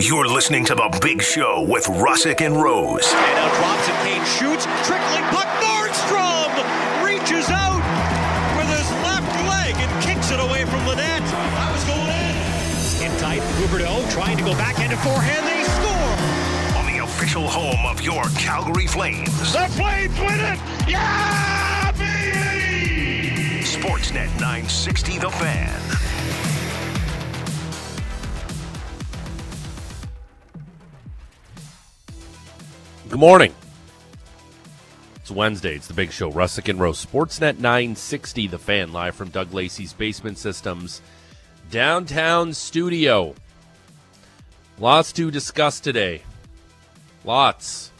You're listening to The Big Show with Russick and Rose. And now drops it, Kane shoots, trickling puck, Nordstrom reaches out with his left leg and kicks it away from the net. That was going in. In tight, Huberdeau trying to go backhand and forehand, they score. On the official home of your Calgary Flames. The Flames win it! Yeah, baby! Sportsnet 960 The Fan. Good morning. It's Wednesday. It's the big show. Russick and Rose. Sportsnet 960, the fan, live from Doug Lacey's Basement Systems downtown studio. Lots to discuss today. Lots.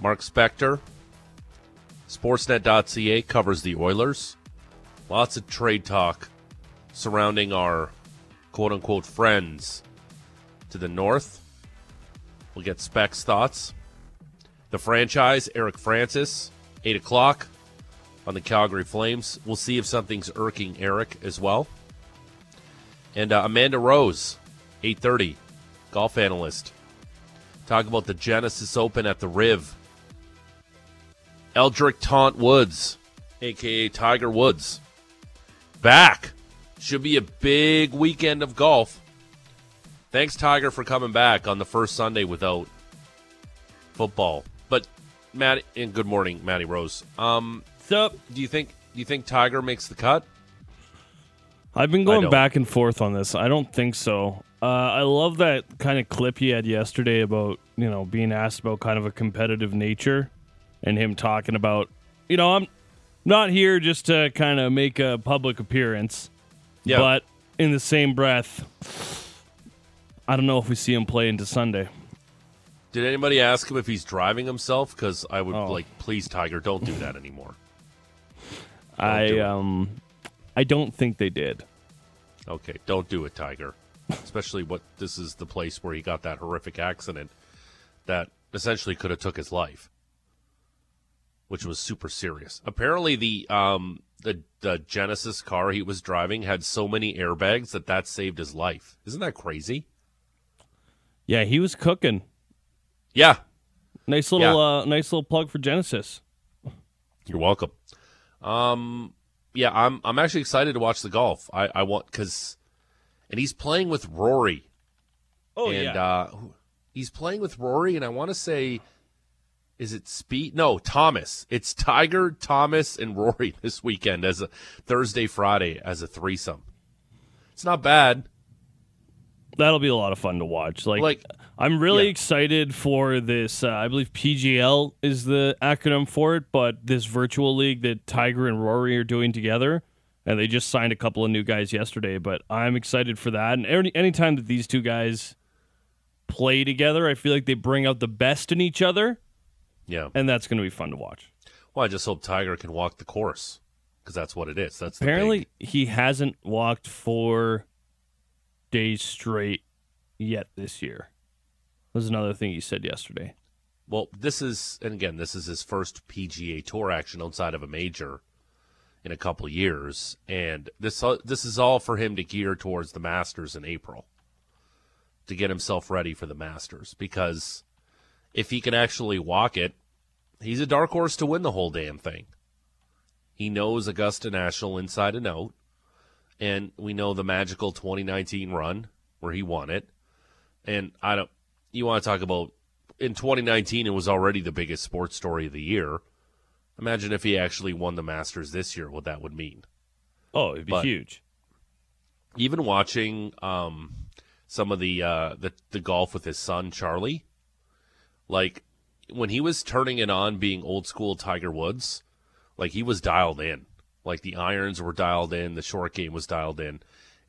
Mark Spector, Sportsnet.ca covers the Oilers. Lots of trade talk surrounding our quote unquote friends to the north. We'll get Spec's thoughts. The franchise, Eric Francis, 8 o'clock on the Calgary Flames. We'll see if something's irking Eric as well. And uh, Amanda Rose, 8.30, golf analyst. Talk about the Genesis Open at the Riv. Eldrick Tont Woods, a.k.a. Tiger Woods, back. Should be a big weekend of golf. Thanks, Tiger, for coming back on the first Sunday without football. Matt, and good morning, Matty Rose. Um, So do you think do you think Tiger makes the cut? I've been going back and forth on this. I don't think so. Uh, I love that kind of clip he had yesterday about you know being asked about kind of a competitive nature, and him talking about you know I'm not here just to kind of make a public appearance, Yeah. but in the same breath, I don't know if we see him play into Sunday. Did anybody ask him if he's driving himself? Because I would Oh. like, please, Tiger, don't do that anymore. I do it. um I don't think they did. Okay, don't do it, Tiger. Especially what this is the place where he got that horrific accident that essentially could have took his life, which was super serious. Apparently, the um the the Genesis car he was driving had so many airbags that that saved his life. Isn't that crazy? Yeah, he was cooking. Yeah, Nice little Yeah. uh nice little plug for Genesis. You're welcome. Um, yeah, I'm I'm actually excited to watch the golf. I I want because, and he's playing with Rory. Oh and uh, he's playing with Rory, and I want to say, is it Speed? No, Thomas. It's Tiger, Thomas, and Rory this weekend as a Thursday, Friday as a threesome. It's not bad. That'll be a lot of fun to watch. Like, Like, I'm really yeah. excited for this. Uh, I believe PGL is the acronym for it, but this virtual league that Tiger and Rory are doing together, and they just signed a couple of new guys yesterday. But I'm excited for that. And any anytime that these two guys play together, I feel like they bring out the best in each other, Yeah. and that's going to be fun to watch. Well, I just hope Tiger can walk the course because that's what it is. That's the Apparently, big- he hasn't walked four days straight yet this year. Was another thing you said yesterday. Well, this is, and again, this is his first PGA Tour action outside of a major in a couple years, and this uh, this is all for him to gear towards the Masters in April to get himself ready for the Masters. Because if he can actually walk it, he's a dark horse to win the whole damn thing. He knows Augusta National inside and out, and we know the magical 2019 run where he won it. And I don't. You want to talk about in 2019, it was already the biggest sports story of the year. Imagine if he actually won the Masters this year, what that would mean. Oh, it'd be But- huge. Even watching um, some of the, uh, the the golf with his son Charlie, like when he was turning it on, being old school Tiger Woods, like he was dialed in. Like the irons were dialed in, the short game was dialed in,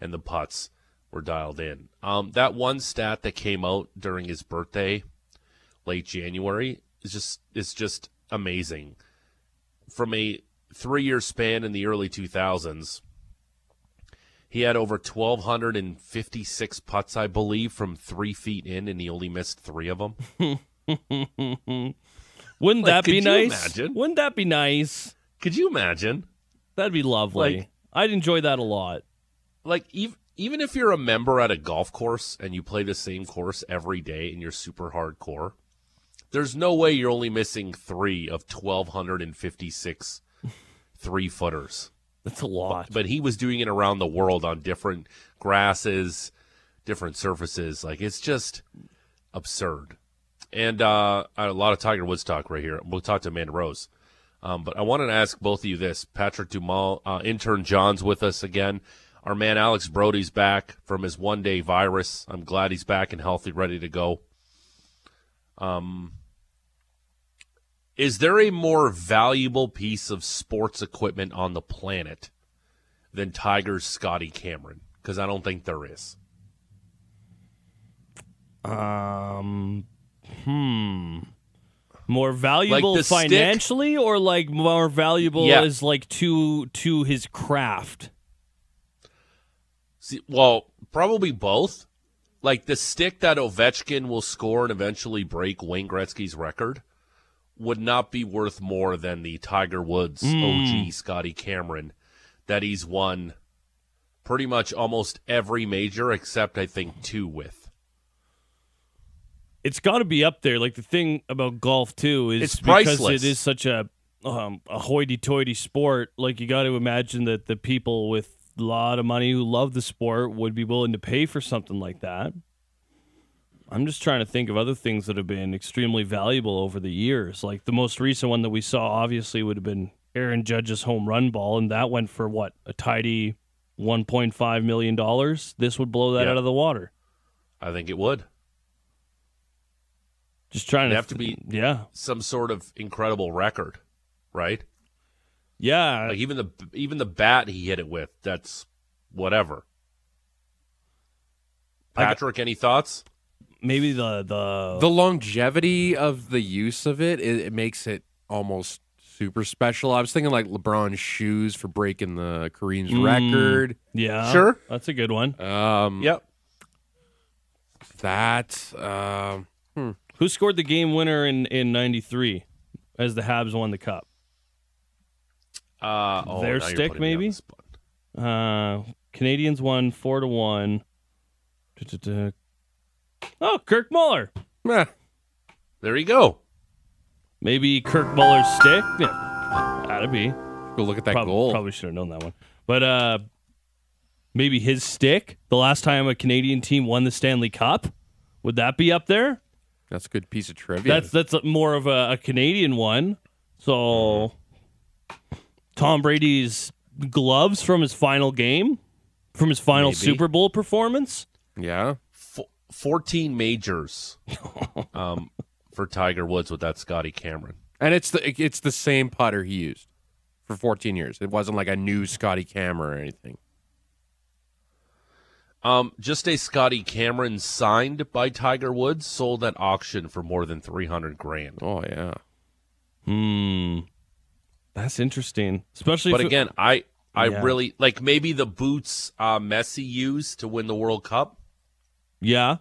and the putts were dialed in. Um, that one stat that came out during his birthday, late January, is just is just amazing. From a three year span in the early two thousands, he had over twelve hundred and fifty six putts, I believe, from three feet in, and he only missed three of them. Wouldn't Like, that be nice? imagine? Wouldn't that be nice? Could you imagine? That'd be lovely. Like- I'd enjoy that a lot. like even even if you're a member at a golf course and you play the same course every day and you're super hardcore, there's no way you're only missing three of 1,256 three footers. That's a lot. But he was doing it around the world on different grasses, different surfaces. Like, it's just absurd. And uh, a lot of Tiger Woods talk right here. We'll talk to Amanda Rose. Um, but I wanted to ask both of you this. Patrick Dumas, uh, intern John's with us again. Our man Alex Brody's back from his one day virus. I'm glad he's back and healthy, ready to go. Um, is there a more valuable piece of sports equipment on the planet than Tiger's Scotty Cameron? Because I don't think there is. Um, hmm. More valuable stick? financially, or like more valuable Yeah. as like to to his craft. See, well, probably both. Like the stick that Ovechkin will score and eventually break Wayne Gretzky's record would not be worth more than the Tiger Woods OG Scotty Cameron that he's won pretty much almost every major except I think two with. It's got to be up there. Like the thing about golf too is It's because it is such a um, a hoity-toity sport. Like you got to imagine that the people with a lot of money who love the sport would be willing to pay for something like that. I'm just trying to think of other things that have been extremely valuable over the years. Like the most recent one that we saw, obviously, would have been Aaron Judge's home run ball, and that went for what a tidy 1.5 million dollars. This would blow that out of the water. I think it would. Just trying It'd to have to be- yeah, Some sort of incredible record, right? Yeah. Like even the even the bat he hit it with, that's whatever. I got- Patrick, any thoughts? maybe the the the longevity of the use of it, it, it makes it almost super special. I was thinking like LeBron's shoes for breaking the Kareem's Mm. record. yeah Sure. that's a good one. Um, Yep. that um, Who scored the game winner in in '93 as the Habs won the cup? Uh, oh, Their stick, putting me on maybe? Uh, Canadians won four to one. Da-da-da. Oh, Kirk Muller. meh. There you go. Maybe Kirk Muller's stick. Yeah, gotta be. go look at that Prob- goal. Probably should have known that one. But uh, maybe his stick. The last time a Canadian team won the Stanley Cup, would that be up there? That's a good piece of trivia. That's that's more of a, a Canadian one. So Tom Brady's gloves from his final game, from his final Maybe. Super Bowl performance. yeah. F- 14 majors um, for Tiger Woods with that Scotty Cameron. And it's the it's the same putter he used for 14 years. It wasn't like a new Scotty Cameron or anything. Um, just a Scotty Cameron signed by Tiger Woods sold at auction for more than 300 grand. Oh yeah. Hmm, that's interesting. Especially, But if it- again, I I Yeah. really like maybe the boots uh, Messi used to win the World Cup. yeah,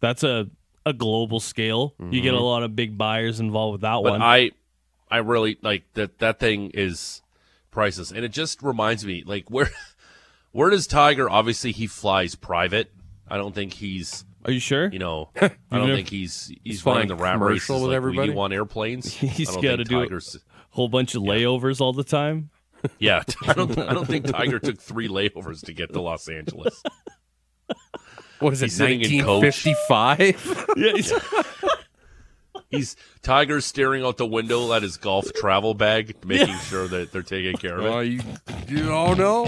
that's a a global scale. You get a lot of big buyers involved with that Mm-hmm. But one. I I really like that that thing is priceless. And it just reminds me like where where does Tiger obviously he flies private. I don't think he's Are you sure? you know, I don't think he's he's, He's flying flying the rat races with like everybody? we do on airplanes. He's I don't gotta think do it. Tiger's, Whole bunch of layovers all the time. Yeah, I don't I don't think Tiger took three layovers to get to Los Angeles. What is it? He's sitting in coach. 1955. Yeah, he's- He's Tiger's staring out the window at his golf travel bag, making sure that they're taking care of oh, it. you, you don't know.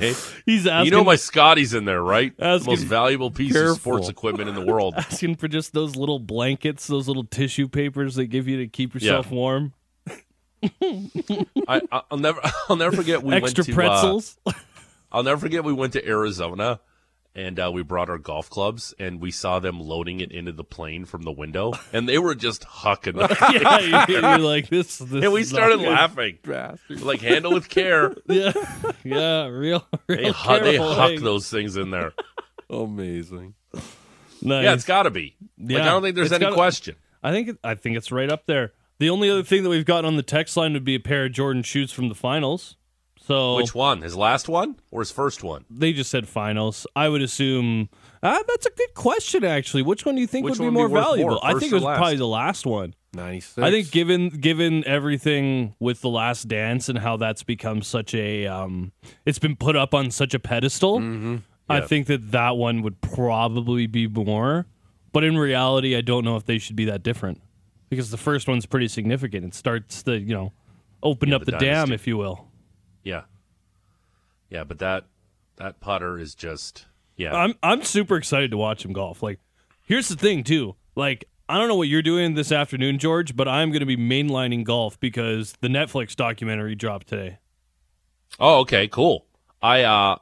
Hey, he's asking. you know my Scotty's in there, right? The most valuable piece of sports equipment in the world. asking for just those little blankets, those little tissue papers they give you to keep yourself warm. I, I- I'll never, I'll never forget. We Extra went to, uh, pretzels. I'll never forget. We went to Arizona, and uh, we brought our golf clubs, and we saw them loading it into the plane from the window, and they were just hucking. yeah, you- you're like this. this and we started good. laughing. Like handle with care. Yeah, yeah, real, real They, hu- they huck those things in there. Amazing. Nice. Yeah, it's got to be. Like, Yeah, I don't think there's it's any gotta- question. I think I think it's right up there. The only other thing that we've gotten on the text line would be a pair of Jordan shoes from the finals. So Which one? His last one or his first one? they just said finals. I would assume. Ah, that's a good question, actually. Which one do you think Which would be more would be worth valuable? more, I think it was last? probably the last one. 96. I think given given everything with the Last Dance and how that's become such a, um, it's been put up on such a pedestal. Mm-hmm. I think that that one would probably be more. But in reality, I don't know if they should be that different because the first one's pretty significant. It starts the you know open Yeah, up the the, dam, if you will. Yeah. Yeah, but that that putter is just yeah. I'm I'm super excited to watch him golf. Like, here's the thing too. Like, I don't know what you're doing this afternoon, George, but I'm going to be mainlining golf because the Netflix documentary dropped today. oh, okay, cool. I uh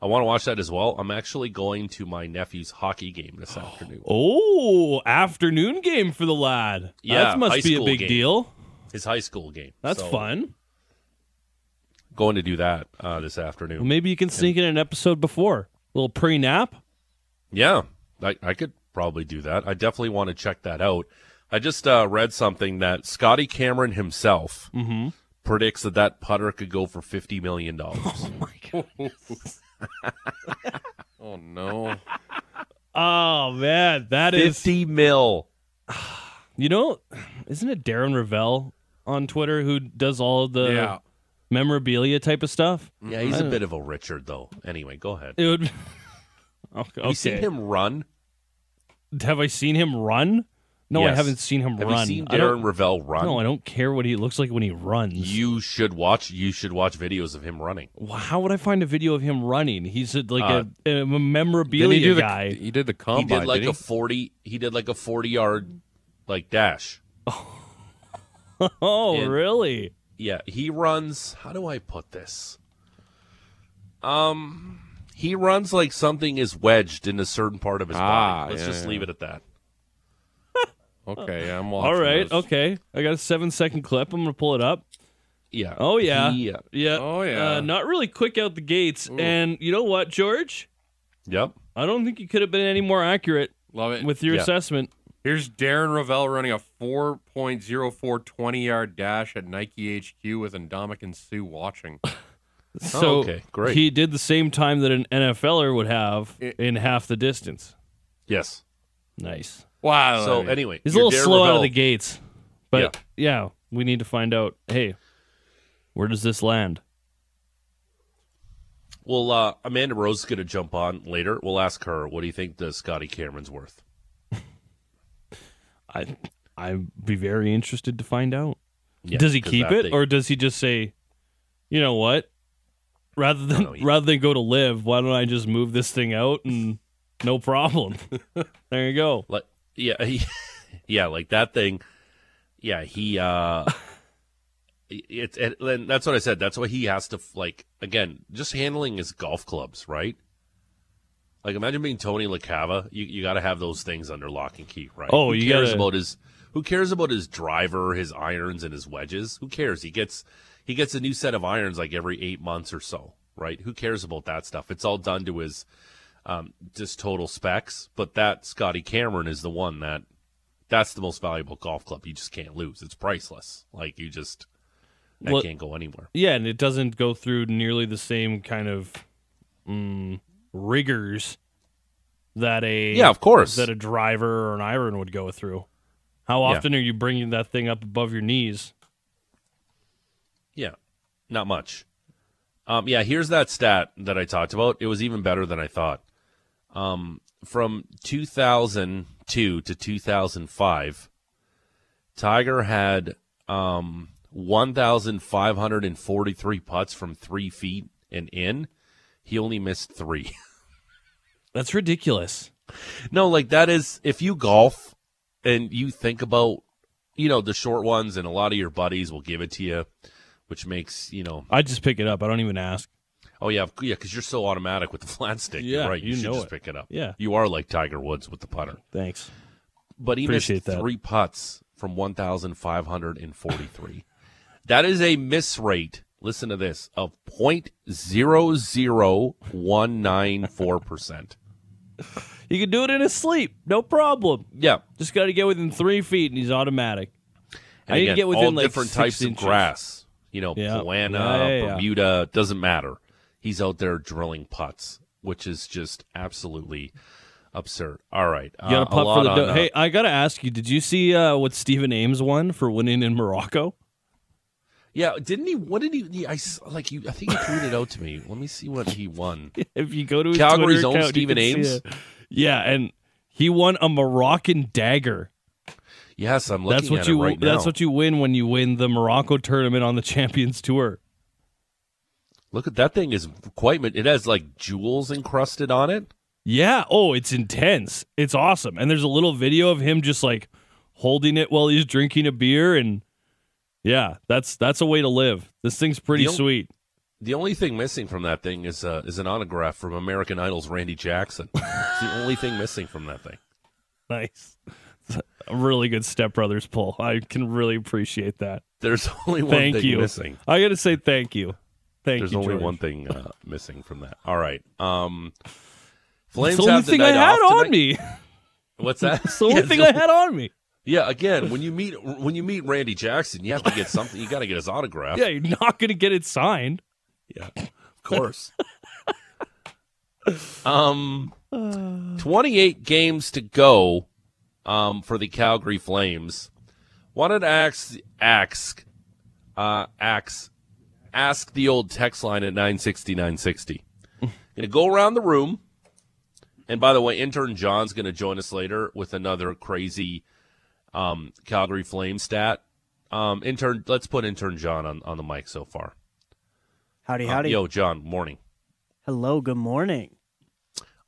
I want to watch that as well. I'm actually going to my nephew's hockey game this afternoon. Oh, afternoon game for the lad. Yeah, that must be a big game. deal. His high school game. That's So, fun. Going to do that uh, this Well, afternoon. maybe you can sneak in an episode before. A little pre-nap. Yeah, I, I could probably do that. I definitely want to check that out. I just uh, read something that Scotty Cameron himself Mm-hmm. predicts that that putter could go for fifty million dollars. Oh my god! oh no. Oh man, that is. Fifty mil. You know, isn't it Darren Rovell on Twitter who does all of the yeah. Memorabilia type of stuff? Yeah, he's a bit of a Richard though. Anyway, go ahead. It would. okay. Have you seen him run? Have I seen him run? No, I haven't seen him Have run. you seen I don't- Darren Rovell run? No, I don't care what he looks like when he runs. You should watch. You should watch videos of him running. Wow, How would I find a video of him running? He's a, like Uh, a, a Didn't he memorabilia do the guy. he did the He combine? did like didn't a forty. He did like a forty yard like dash. oh, and- really? Yeah, he runs. How do I put this? Um, he runs like something is wedged in a certain part of his Ah, body. Let's yeah, just yeah. leave it at that. Okay, yeah, I'm watching. All right, those. okay. I got a seven second clip. I'm gonna pull it up. Yeah. Oh yeah, He, uh, yeah. Oh, yeah. Uh, not really quick out the gates. And you know what, George? yep. I don't think you could have been any more accurate Love it. with your Yeah. assessment. Here's Darren Rovell running a 4.04 20 yard dash at Nike HQ with Ndamukong Suh watching. So okay, great. he did the same time that an NFLer would have It- in half the distance. Yes. Nice. Wow. So anyway, He's a little Darren slow out of the gates, but yeah. we need to find out. Hey, where does this land? Well, uh, Amanda Rose is going to jump on later. We'll ask her. What do you think the Scotty Cameron's worth? I I'd be very interested to find out. Yeah, does he keep it, thing- or does he just say, you know what? Rather than know, he- rather than go to live, why don't I just move this thing out and no problem? there you go. like yeah, he, yeah, like that thing. Yeah, he. uh It's it, and that's what I said. That's what he has to like. Again, just handling his golf clubs, right? Like imagine being Tony LaCava. You you got to have those things under lock and key, right? Oh, who you cares gotta- about his who cares about his driver, his irons, and his wedges? Who cares? He gets he gets a new set of irons like every eight months or so, right? Who cares about that stuff? It's all done to his um, just total specs. But that Scotty Cameron is the one that that's the most valuable golf club. You just can't lose. It's priceless. Like you just that Well- can't go anywhere. Yeah, and it doesn't go through nearly the same kind of mm, rigors that a Yeah, of course. that a driver or an iron would go through. How Yeah. often are you bringing that thing up above your knees? Yeah, not much. Um, yeah, here's that stat that I talked about. It was even better than I thought. Um, from 2002 to 2005, Tiger had um, 1,543 putts from three feet and in. He only missed three. That's ridiculous. no, like that is if you golf and you think about, you know, the short ones, and a lot of your buddies will give it to you, which makes you know I just pick it up. I don't even ask. Oh yeah, yeah, because you're so automatic with the flat stick. You're Yeah, right. You, you should just it. pick it up. Yeah. you are like Tiger Woods with the putter. Thanks. But he Appreciate missed that. three putts from 1,543. that is a miss rate. Listen to this of 0.00194 percent. You can do it in his sleep, no problem. Yeah, Just got to get within three feet, and he's automatic. and I need to get within all like different types inches. of grass. you know, Yeah. Poa annua, Yeah, yeah. Bermuda, doesn't matter. He's out there drilling putts, which is just absolutely absurd. All right. You got uh, a putt lot for the. on, uh, hey, I got to ask you, did you see uh, what Stephen Ames won for winning in Morocco? Yeah, didn't he? What did he? I like you. I think he tweeted out to me. Let me see what he won. If you go to his Calgary's Twitter own account, Stephen Ames? Yeah, and he won a Moroccan dagger. Yes, I'm looking That's what at you. it right now. that's what you win when you win the Morocco tournament on the Champions Tour. Look at that thing is quite. It has like jewels encrusted on it. Yeah. Oh, it's intense. It's awesome. And there's a little video of him just like holding it while he's drinking a beer, and yeah, that's that's a way to live. This thing's pretty The sweet. The only thing missing from that thing is uh, is an autograph from American Idol's Randy Jackson. it's the only thing missing from that thing. Nice. A really good Step Brothers pull. I can really appreciate that. There's only one Thank thing you. missing. I got to say thank you. Thank There's you. There's only George. one thing uh, missing from that. All right. Um, Flames It's the only have the thing I had on me. What's that? It's the only Yeah, thing I had on me. Yeah, again, when you meet when you meet Randy Jackson, you have to get something. You got to get his autograph. Yeah, you're not going to get it signed. Yeah, of course. um, 28 games to go um, for the Calgary Flames. Wanted to ask, ask, uh, ask, ask the old text line at 960 960. Gonna go around the room. And by the way, intern John's gonna join us later with another crazy um, Calgary Flame stat. Um, intern, let's put intern John on, on the mic so far. Howdy, Uh, howdy. yo, John, morning. Hello, good morning.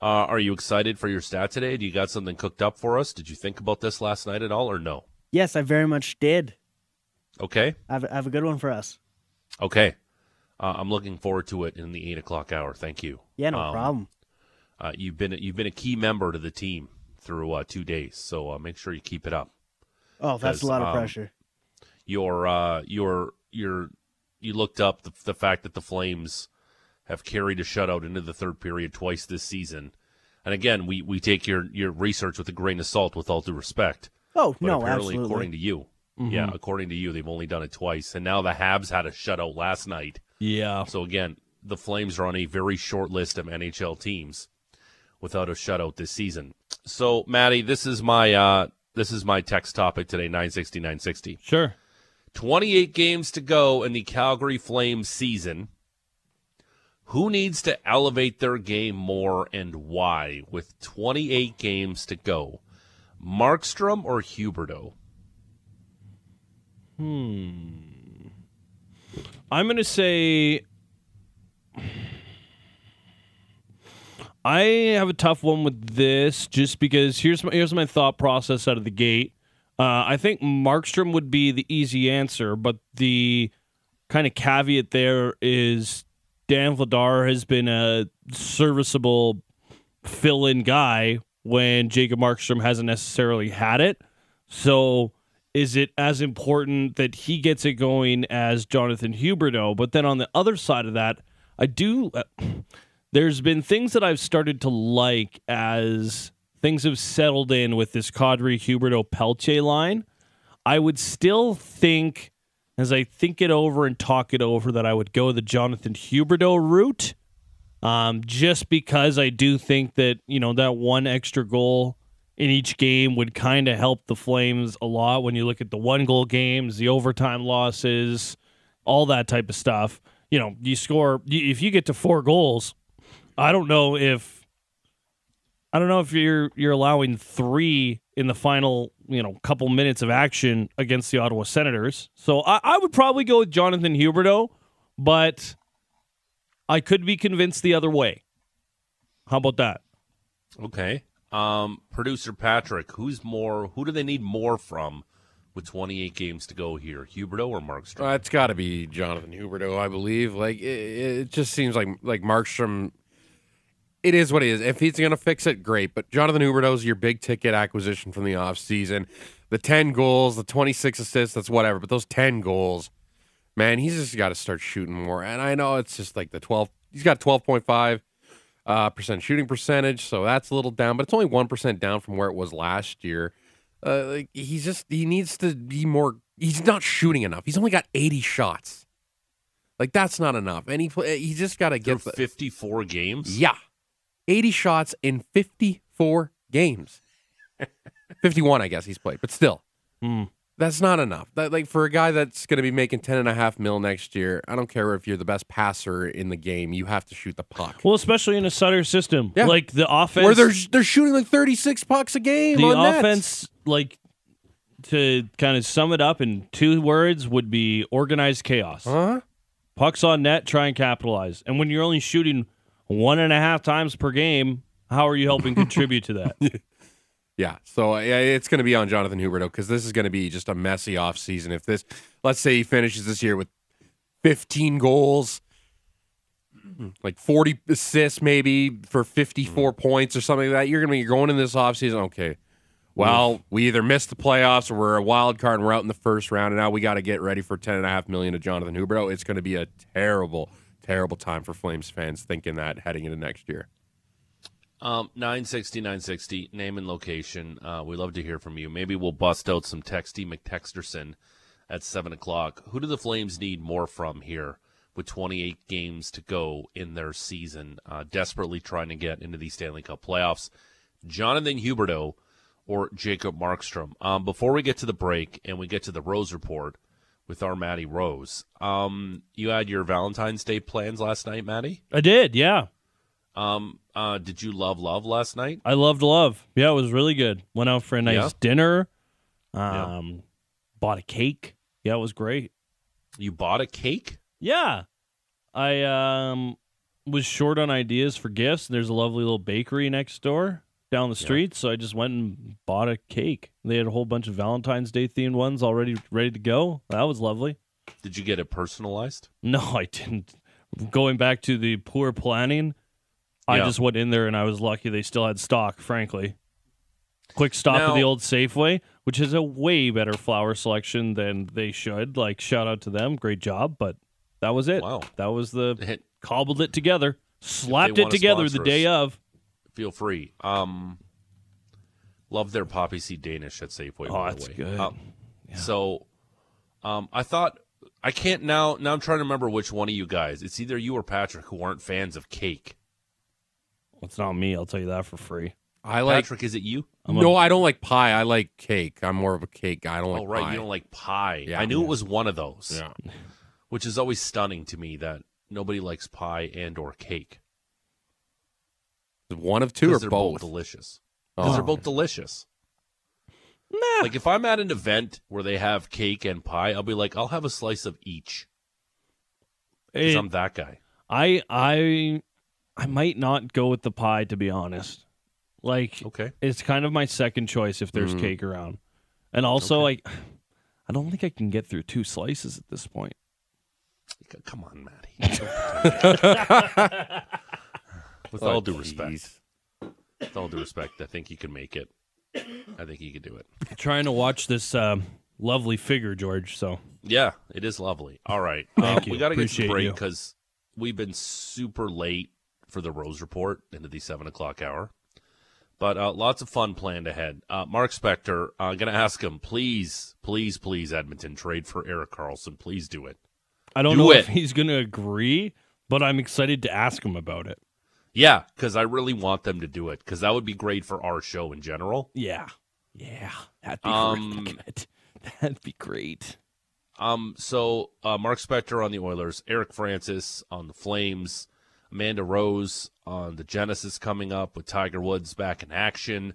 Uh, are you excited for your stat today? Do you got something cooked up for us? Did you think about this last night at all, or no? Yes, I very much did. Okay, I have, I have a good one for us. okay. Uh, I'm looking forward to it in the eight o'clock hour. Thank you. Yeah, no Um, problem. Uh, you've been you've been a key member to the team through uh, two days, so uh, make sure you keep it up. Oh, that's a lot of um, pressure. Your uh, your your you looked up the, the fact that the Flames have carried a shutout into the third period twice this season, and again, we we take your your research with a grain of salt, with all due respect. Oh, But no, apparently, absolutely. according to you, yeah, according to you, they've only done it twice, and now the Habs had a shutout last night. Yeah. So again, the Flames are on a very short list of NHL teams without a shutout this season. So, Maddie, this is my uh, this is my text topic today, 960, 960. Sure. 28 games to go in the Calgary Flames season. Who needs to elevate their game more and why with 28 games to go? Markstrom or Huberdeau? Hmm. I'm going to say I have a tough one with this just because here's my here's my thought process out of the gate. Uh, I think Markstrom would be the easy answer, but the kind of caveat there is Dan Vladar has been a serviceable fill-in guy when Jacob Markstrom hasn't necessarily had it. So is it as important that he gets it going as Jonathan Huberdeau? But then on the other side of that, I do. Uh, there's been things that I've started to like as things have settled in with this Kadri Huberdeau Pelche line. I would still think, as I think it over and talk it over, that I would go the Jonathan Huberdeau route. Um, just because I do think that you know that one extra goal in each game would kind of help the Flames a lot when you look at the one goal games, the overtime losses, all that type of stuff. You know, you score if you get to four goals. I don't know if I don't know if you're you're allowing three in the final you know couple minutes of action against the Ottawa Senators. So I, I would probably go with Jonathan Huberdeau, but I could be convinced the other way. How about that? Okay. Um, producer Patrick, who's more? Who do they need more from with 28 games to go here? Huberdeau or Markstrom? Uh, it's got to be Jonathan Huberdeau, I believe. Like it, it just seems like like Markstrom. It is what it is. If he's going to fix it, great. But Jonathan Huberdeau is your big ticket acquisition from the offseason. The ten goals, the twenty six assists, that's whatever. But those ten goals, man, he's just got to start shooting more. And I know it's just like the twelve. He's got twelve point five uh, percent shooting percentage, so that's a little down. But it's only one percent down from where it was last year. Uh, like he's just he needs to be more. He's not shooting enough. He's only got eighty shots. Like that's not enough. And he play, he just got to get the, 54 games. yeah, eighty shots in fifty four games. Fifty one, I guess he's played, but still, Hmm. that's not enough. That like for a guy that's going to be making ten and a half mil next year. I don't care if you're the best passer in the game. You have to shoot the puck. Well, especially in a Sutter system, Yeah. like the offense, Where they're they're shooting like thirty six pucks a game. the offense, like to kind of sum it up in two words, would be organized chaos. Huh? Pucks on net, try and capitalize. And when you're only shooting one and a half times per game, how are you helping contribute to that? Yeah, so yeah, it's going to be on Jonathan Huberdeau because this is going to be just a messy offseason. If this, let's say he finishes this year with 15 goals, like 40 assists maybe for 54 mm-hmm. points or something like that, you're going to be going in this offseason, okay, well, mm-hmm. we either missed the playoffs or we're a wild card and we're out in the first round, and now we got to get ready for 10.5 million to Jonathan Huberdeau. It's going to be a terrible, terrible time for Flames fans thinking that heading into next year. Um, 960, 960, name and location. Uh, we love to hear from you. Maybe we'll bust out some Texty McTexterson at 7 o'clock. Who do the Flames need more from here with 28 games to go in their season? Uh, desperately trying to get into the Stanley Cup playoffs. Jonathan Huberdeau or Jacob Markstrom. Um, before we get to the break and we get to the Rose Report with our Maddie Rose, um, you had your Valentine's Day plans last night, Maddie? I did, yeah. Um, uh, did you love love last night? I loved love. Yeah, it was really good. Went out for a nice Yeah. dinner. Yeah. Um, bought a cake. Yeah, it was great. You bought a cake? Yeah. I um was short on ideas for gifts. There's a lovely little bakery next door down the street, so I just went and bought a cake. They had a whole bunch of Valentine's Day themed ones already ready to go. That was lovely. Did you get it personalized? No, I didn't. Going back to the poor planning, I just went in there and I was lucky they still had stock, frankly. Quick stop at the old Safeway, which has a way better flower selection than they should. Like, shout out to them. Great job. But that was it. Wow. That was the Hit- cobbled it together, slapped it together the day us. of. Feel free. Um, love their poppy seed Danish at Safeway. Oh, by that's way. good. Um, So, um, I thought I can't now. Now I'm trying to remember which one of you guys. It's either you or Patrick who aren't fans of cake. It's not me. I'll tell you that for free. I like Patrick, is it you? I'm no, I don't like pie. I like cake. I'm more of a cake guy. I don't like oh, right. pie. You don't like pie. Yeah. I knew it was one of those. Yeah. Which is always stunning to me that nobody likes pie and or cake. One of two or they're both both. delicious. Because Oh. they're both delicious. Nah. Like if I'm at an event where they have cake and pie, I'll be like, I'll have a slice of each. Because I'm that guy. I I I might not go with the pie to be honest. Like Okay. it's kind of my second choice if there's Mhm. cake around. And also like I don't think I can get through two slices at this point. Come on, Maddie. With all due respect. With all due respect, I think you can make it. I think you can do it. trying to watch this um, lovely figure, George. So Yeah, it is lovely. All right. Thank Um, you. We got to get to break because we've been super late for the Rose Report into the 7 o'clock hour. But uh, lots of fun planned ahead. Uh, Mark Spector, I'm going to ask him, please, please, please, Edmonton, trade for Erik Karlsson. Please do it. I don't Do know it. if he's going to agree, but I'm excited to ask him about it. Yeah, because I really want them to do it because that would be great for our show in general. Yeah, yeah, that'd be Um, good. That'd be great. Um, so uh, Mark Spector on the Oilers, Eric Francis on the Flames, Amanda Rose on the Genesis coming up with Tiger Woods back in action.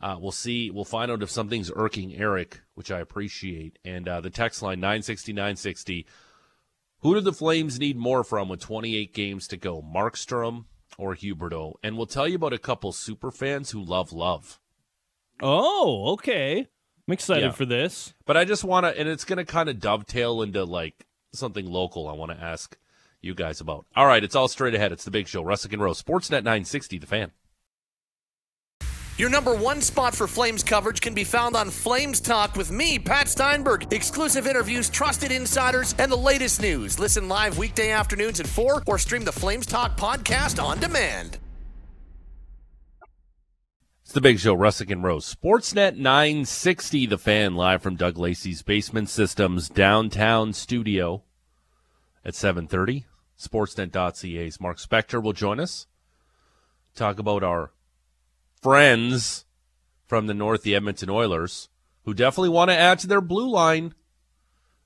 Uh, we'll see. We'll find out if something's irking Eric, which I appreciate. And uh, the text line nine sixty nine sixty. Who do the Flames need more from with 28 games to go, Markstrom or Huberdeau? And we'll tell you about a couple super fans who love love. Oh, okay. I'm excited Yeah. for this. But I just want to, and it's going to kind of dovetail into like something local. I want to ask you guys about. All right, it's all straight ahead. It's the Big Show, Russick and Rose, Sportsnet 960, the fan. Your number one spot for Flames coverage can be found on Flames Talk with me, Pat Steinberg. Exclusive interviews, trusted insiders, and the latest news. Listen live weekday afternoons at 4 or stream the Flames Talk podcast on demand. It's the Big Show, Russick and Rose, Sportsnet 960, the fan, live from Doug Lacey's Basement Systems downtown studio. at 7:30. Sportsnet.ca's Mark Spector will join us. Talk about our friends from the north, the Edmonton Oilers, who definitely want to add to their blue line.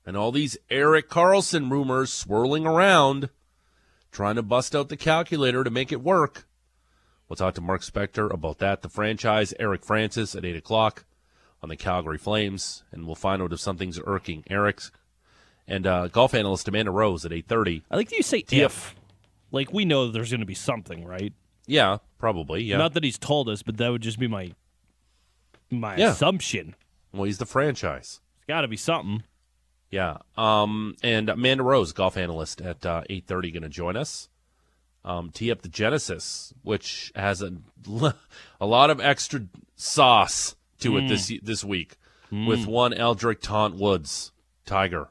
And all these Erik Karlsson rumors swirling around, trying to bust out the calculator to make it work. We'll talk to Mark Spector about that, the franchise, Eric Francis at 8 o'clock on the Calgary Flames, and we'll find out if something's irking Eric's and uh, golf analyst Amanda Rose at 8.30. I like that you say if. Like we know there's going to be something, right? Yeah, probably, yeah. Not that he's told us, but that would just be my my Yeah. assumption. well, he's the franchise. It's got to be something. Yeah. Um, and Amanda Rose, golf analyst at uh, 8.30, going to join us. Um, tee up the Genesis, which has a, a lot of extra sauce to it this this week with one Eldrick Tont Woods, Tiger,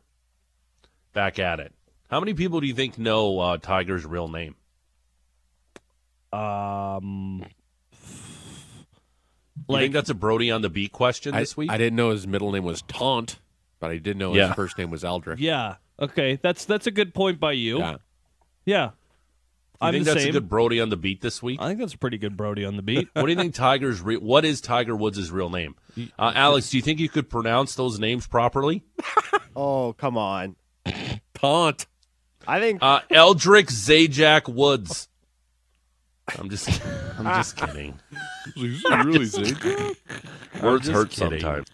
back at it. How many people do you think know uh, Tiger's real name? Um, you like think that's a Brody on the beat question I, this week? I didn't know his middle name was Tont, but I did know Yeah. his first name was Eldrick. yeah, okay, that's that's a good point by you. Yeah. Yeah, you I'm think the that's same. a good Brody on the beat this week? I think that's a pretty good Brody on the beat. What do you think Tiger's re- what is Tiger Woods' real name? Uh, Alex, do you think you could pronounce those names properly? Oh, come on. Tont. I think Uh, Eldrick Zajac Woods. I'm just I'm just kidding. really Zajac? Words hurt kidding. sometimes.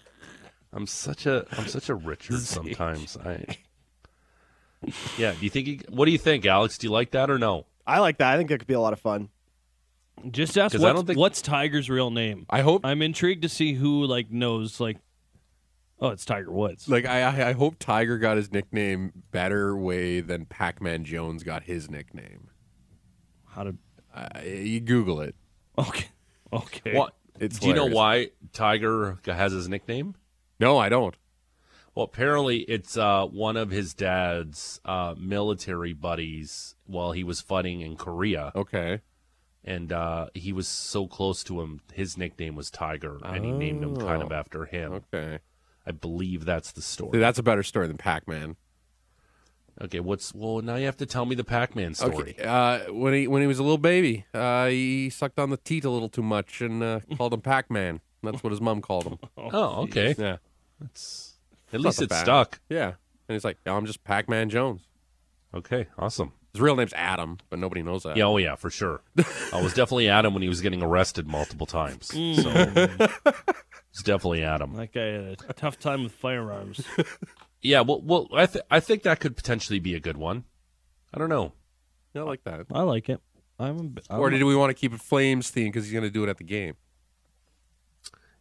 I'm such a I'm such a Richard sometimes. I Yeah, do you think you, what do you think, Alex? Do you like that or no? I like that. I think that could be a lot of fun. Just ask 'Cause I what's, don't think- what's Tiger's real name. I hope I'm intrigued to see who like knows like. Oh, it's Tiger Woods. like I, I I hope Tiger got his nickname better way than Pac-Man Jones got his nickname. How to? Uh, you Google it. Okay, okay. What It's do you know why Tiger has his nickname? No, I don't. Well, apparently it's uh, one of his dad's uh, military buddies while he was fighting in Korea. Okay. and uh, he was so close to him. His nickname was Tiger, and he named him kind of Oh. after him. Okay. I believe that's the See, story. that's a better story than Pac-Man. Okay, what's well? Now you have to tell me the Pac-Man story. Okay. Uh, when he when he was a little baby, uh, he sucked on the teat a little too much and uh, called him Pac-Man. That's what his mom called him. Oh, okay. Yeah. that's at least so it's bad. stuck. Yeah. And he's like, "Yeah, I'm just Pac-Man Jones. Okay, awesome. His real name's Adam, but nobody knows that. Yeah, oh yeah, for sure. I was definitely Adam when he was getting arrested multiple times. So it's definitely Adam. That guy had a tough time with firearms. Yeah, well, well, I th- I think that could potentially be a good one. I don't know. Yeah, I like that. I like it. I'm. I'm Or do we want to keep it Flames theme because he's going to do it at the game?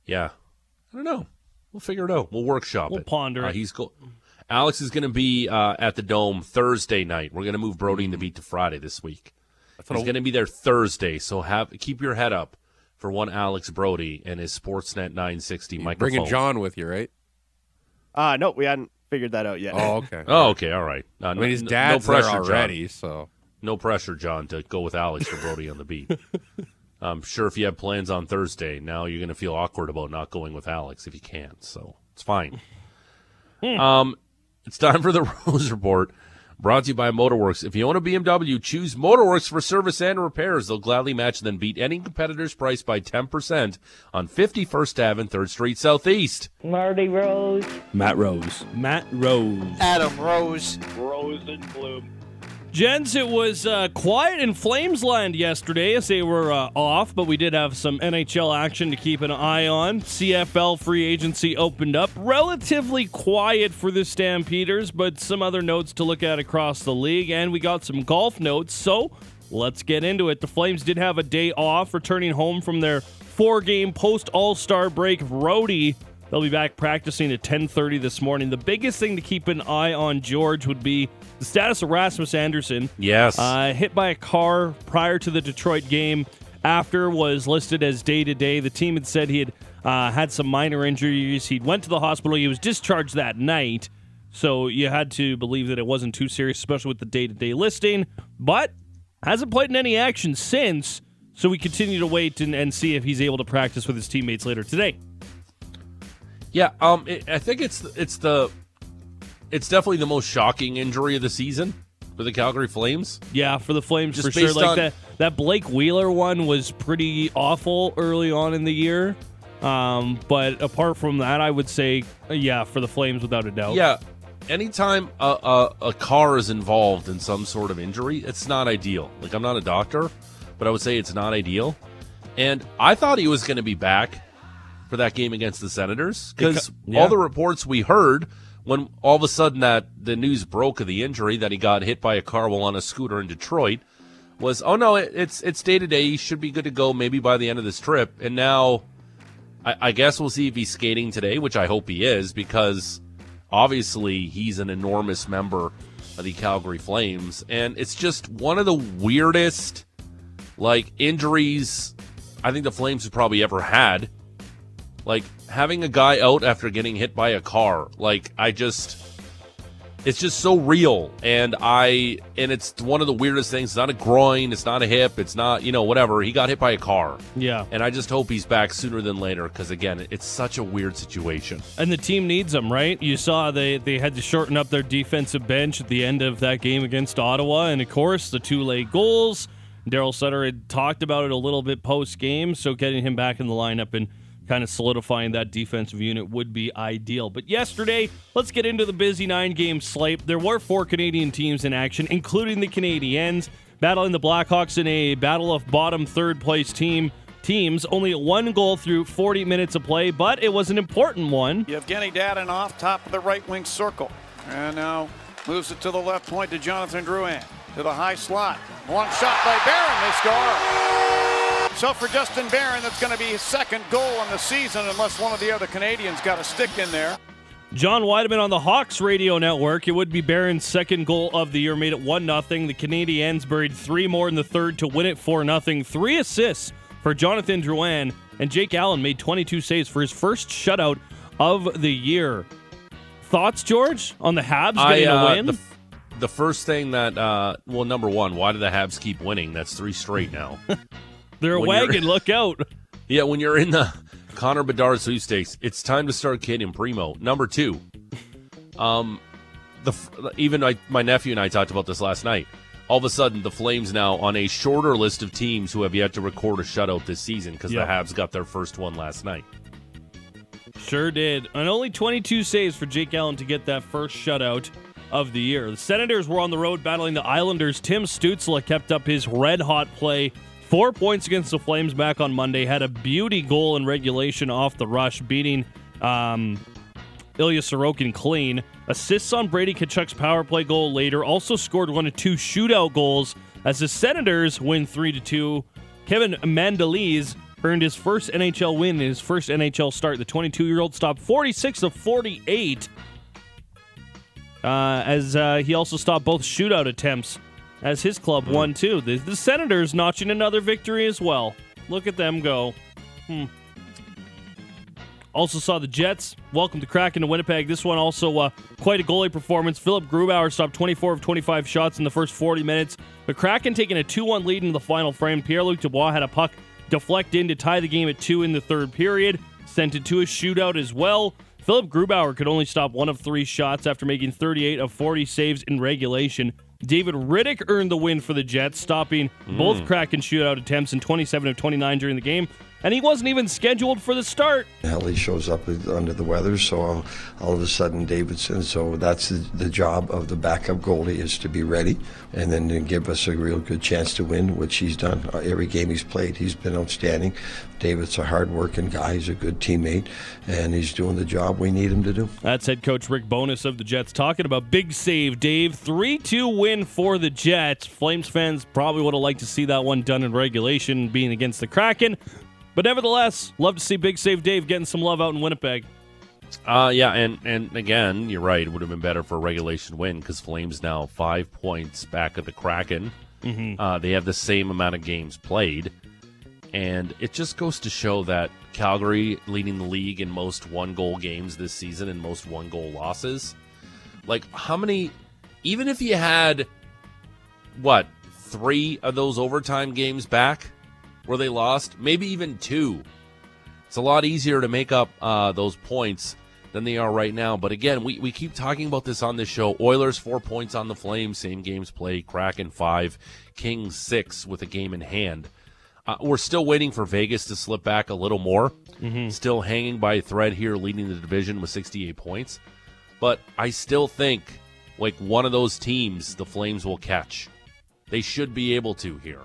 Yeah, I don't know. We'll figure it out. We'll workshop We'll it. ponder Uh, it. He's go- Alex is going to be uh, at the Dome Thursday night. We're going to move Brody and the beat to Friday this week. That's He's I- going to be there Thursday, so have keep your head up for one Alex Brody and his Sportsnet 960 You're microphone. bringing John with you, right? Uh no, we hadn't figured that out yet. Oh, okay. Oh, okay, all right. Uh, I mean, his dad's no pressure, there John. already, so No pressure, John, to go with Alex for Brody on the beat. I'm sure if you have plans on Thursday, now you're going to feel awkward about not going with Alex if you can't. So it's fine. um, it's time for the Rose Report, brought to you by Motorworks. If you own a BMW, choose Motorworks for service and repairs. They'll gladly match and then beat any competitor's price by 10% on 51st Ave and 3rd Street Southeast. Marty Rose. Matt Rose. Matt Rose. Adam Rose. Gents, it was uh, quiet in Flamesland yesterday as they were uh, off, but we did have some NHL action to keep an eye on. CFL free agency opened up. Relatively quiet for the Stampeders, but some other notes to look at across the league, and we got some golf notes. So let's get into it. The Flames did have a day off, returning home from their four-game post All Star break roadie. They'll be back practicing at 10:30 this morning. The biggest thing to keep an eye on, George, would be the status of Rasmus Andersson. Yes. Uh, hit by a car prior to the Detroit game. After was listed as day to day. The team had said he had uh, had some minor injuries. He went to the hospital. He was discharged that night. So you had to believe that it wasn't too serious, especially with the day to day listing. But hasn't played in any action since. So we continue to wait and, and see if he's able to practice with his teammates later today. Yeah, um, it, I think it's it's the it's definitely the most shocking injury of the season. for the Calgary Flames. Yeah, for the Flames Just for sure. Like on- that that Blake Wheeler one was pretty awful early on in the year. Um, but apart from that, I would say yeah for the Flames without a doubt. Yeah, anytime a, a, a car is involved in some sort of injury, it's not ideal. Like, I'm not a doctor, but I would say it's not ideal. And I thought he was going to be back for that game against the Senators because yeah. all the reports we heard when all of a sudden that the news broke of the injury that he got hit by a car while on a scooter in Detroit was, oh no, it, it's it's day to day. He should be good to go maybe by the end of this trip. And now, I, I guess we'll see if he's skating today, which I hope he is because obviously he's an enormous member of the Calgary Flames, and it's just one of the weirdest like injuries I think the Flames have probably ever had. Like having a guy out after getting hit by a car, like I just it's just so real and I and it's one of the weirdest things. It's not a groin, it's not a hip, it's not, you know, whatever. He got hit by a car. yeah. And I just hope he's back sooner than later because again, it's such a weird situation. And the team needs them, right? You saw they they had to shorten up their defensive bench at the end of that game against Ottawa, and of course the two late goals. Daryl Sutter had talked about it a little bit post game, so getting him back in the lineup and kind of solidifying that defensive unit would be ideal. But yesterday, let's get into the busy nine game slate. There were four Canadian teams in action, including the Canadiens, battling the Blackhawks in a battle of bottom third place team. Teams only one goal through 40 minutes of play, but it was an important one. Yevgeny Dadonov, top of the right wing circle. And now moves it to the left point to Jonathan Drouin. To the high slot. One shot by Barron. They score. So for Justin Barron, that's going to be his second goal in the season, unless one of the other Canadians got a stick in there. John Wiedeman on the Hawks radio network. It would be Barron's second goal of the year, made it 1 0. The Canadiens buried three more in the third to win it 4 0. Three assists for Jonathan Drouin, and Jake Allen made 22 saves for his first shutout of the year. Thoughts, George, on the Habs getting uh, a win? The, the first thing that, uh, well, number one, why do the Habs keep winning? That's three straight now. They're a wagon. Look out. yeah, when you're in the Connor Bedard sweepstakes, it's time to start kidding Primo. Number two, um, the even my, my nephew and I talked about this last night. All of a sudden, the Flames now on a shorter list of teams who have yet to record a shutout this season because Yep. the Habs got their first one last night. Sure did. And only 22 saves for Jake Allen to get that first shutout of the year. The Senators were on the road battling the Islanders. Tim Stützle kept up his red hot play. Four points against the Flames back on Monday. Had a beauty goal in regulation off the rush, beating um, Ilya Sorokin clean. Assists on Brady Tkachuk's power play goal later. Also scored one of two shootout goals as the Senators win 3 to 2. Kevin Mandolese earned his first NHL win in his first NHL start. The 22 year old stopped 46 of 48. Uh, as uh, he also stopped both shootout attempts as his club won too. The, the Senators notching another victory as well. Look at them go. Hmm. Also saw the Jets welcome to Kraken to Winnipeg. This one also uh, quite a goalie performance. Philipp Grubauer stopped 24 of 25 shots in the first 40 minutes. The Kraken taking a 2-1 lead in the final frame. Pierre-Luc Dubois had a puck deflect in to tie the game at two in the third period. Sent it to a shootout as well. Philipp Grubauer could only stop one of three shots after making 38 of 40 saves in regulation. David Rittich earned the win for the Jets, stopping both hmm. Kraken shootout attempts in 27 of 29 during the game. And he wasn't even scheduled for the start. Helly shows up under the weather, so all, all of a sudden Davidson. So that's the, the job of the backup goalie is to be ready and then to give us a real good chance to win, which he's done. Uh, every game he's played, he's been outstanding. David's a hard-working guy. He's a good teammate, and he's doing the job we need him to do. That's head coach Rick Bowness of the Jets talking about big save, Dave. 3 2 win for the Jets. Flames fans probably would have liked to see that one done in regulation, being against the Kraken. But nevertheless, love to see Big Save Dave getting some love out in Winnipeg. Uh, yeah, and and again, you're right. It would have been better for a regulation win because Flames now five points back of the Kraken. Mm-hmm. Uh, they have the same amount of games played, and it just goes to show that Calgary leading the league in most one goal games this season and most one goal losses. Like how many? Even if you had what three of those overtime games back where they lost, maybe even two. It's a lot easier to make up uh, those points than they are right now. But again, we, we keep talking about this on this show. Oilers four points on the Flames, same games play. Kraken five, Kings six with a game in hand. Uh, we're still waiting for Vegas to slip back a little more. Still hanging by a thread here, leading the division with 68 points. But I still think like one of those teams the Flames will catch. They should be able to here.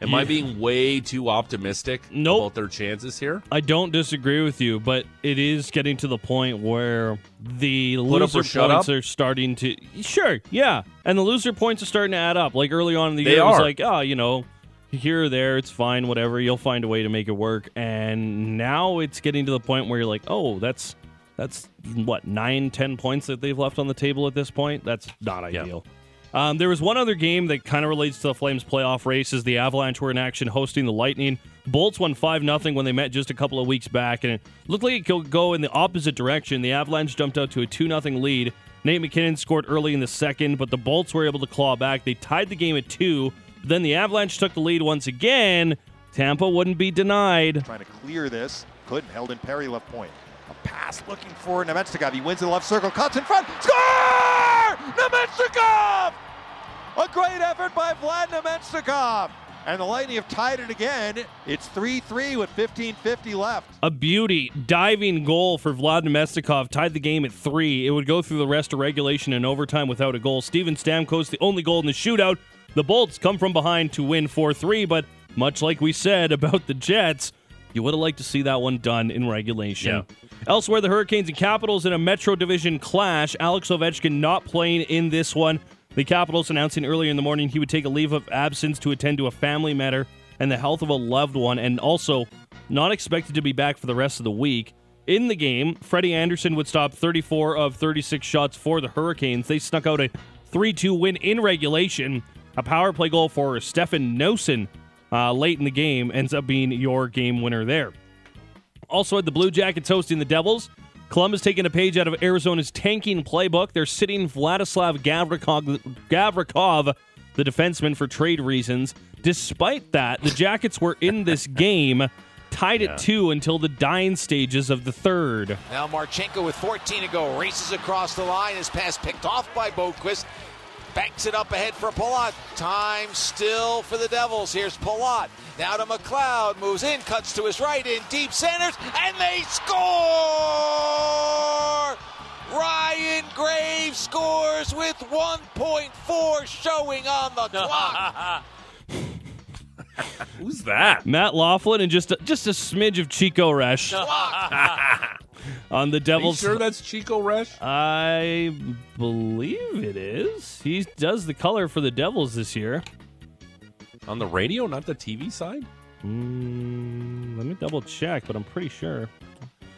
Am I being way too optimistic Nope. about their chances here? I don't disagree with you, but it is getting to the point where the Put loser points up? are starting to. Sure, yeah, and the loser points are starting to add up. Like early on in the They year, it was like, oh, you know, here or there, it's fine, whatever. You'll find a way to make it work. And now it's getting to the point where you're like, oh, that's that's what nine, ten points that they've left on the table at this point. That's not Yeah. Um, there was one other game that kind of relates to the Flames playoff races. The Avalanche were in action hosting the Lightning. Bolts won 5 0 when they met just a couple of weeks back, and it looked like it could go in the opposite direction. The Avalanche jumped out to a 2 0 lead. Nate MacKinnon scored early in the second, but the Bolts were able to claw back. They tied the game at 2. Then the Avalanche took the lead once again. Tampa wouldn't be denied. Trying to clear this. Couldn't. Held in Perry left point. A pass looking for Namestnikov. He wins in the left circle. Cuts in front. Score! Namestnikov! A great effort by Vlad Namestnikov. And the Lightning have tied it again. It's 3-3 with 15.50 left. A beauty diving goal for Vlad Namestnikov tied the game at three. It would go through the rest of regulation and overtime without a goal. Steven Stamkos, the only goal in the shootout. The Bolts come from behind to win 4 3, but much like we said about the Jets, you would have liked to see that one done in regulation. Yeah. Elsewhere, the Hurricanes and Capitals in a Metro Division clash. Alex Ovechkin not playing in this one. The Capitals announcing earlier in the morning he would take a leave of absence to attend to a family matter and the health of a loved one, and also not expected to be back for the rest of the week. In the game, Freddie Andersen would stop 34 of 36 shots for the Hurricanes. They snuck out a 3 2 win in regulation. A power play goal for Stefan Noesen uh, late in the game ends up being your game winner there. Also had the Blue Jackets hosting the Devils. Columbus taking a page out of Arizona's tanking playbook. They're sitting Vladislav Gavrikov, Gavrikov, the defenseman, for trade reasons. Despite that, the Jackets were in this game, tied at two until the dying stages of the third. Now Marchenko with 14 to go races across the line. His pass picked off by Boqvist. Banks it up ahead for Palat. Time still for the Devils. Here's Palat. Now to McLeod. Moves in, cuts to his right in deep centers, and they score! Ryan Graves scores with 1.4 showing on the clock. Who's that? Matt Loughlin and just a, just a smidge of Chico Resch on the Are you Devils. sure that's Chico Resch? I believe it is. He does the color for the Devils this year. On the radio, not the TV side? Mm, let me double check, but I'm pretty sure.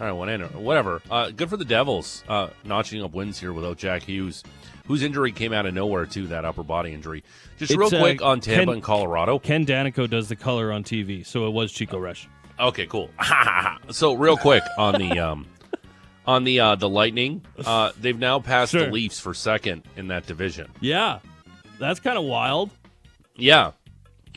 All right, whatever. whatever. Uh, good for the Devils, uh, notching up wins here without Jack Hughes, whose injury came out of nowhere too. That upper body injury. Just real It's, uh, quick on Tampa Ken- and Colorado. Ken Daneyko does the color on TV, so it was Chico Resch. Okay, cool. so real quick on the um, on the uh, the Lightning, uh, they've now passed Sure. the Leafs for second in that division. Yeah, that's kind of wild. Yeah.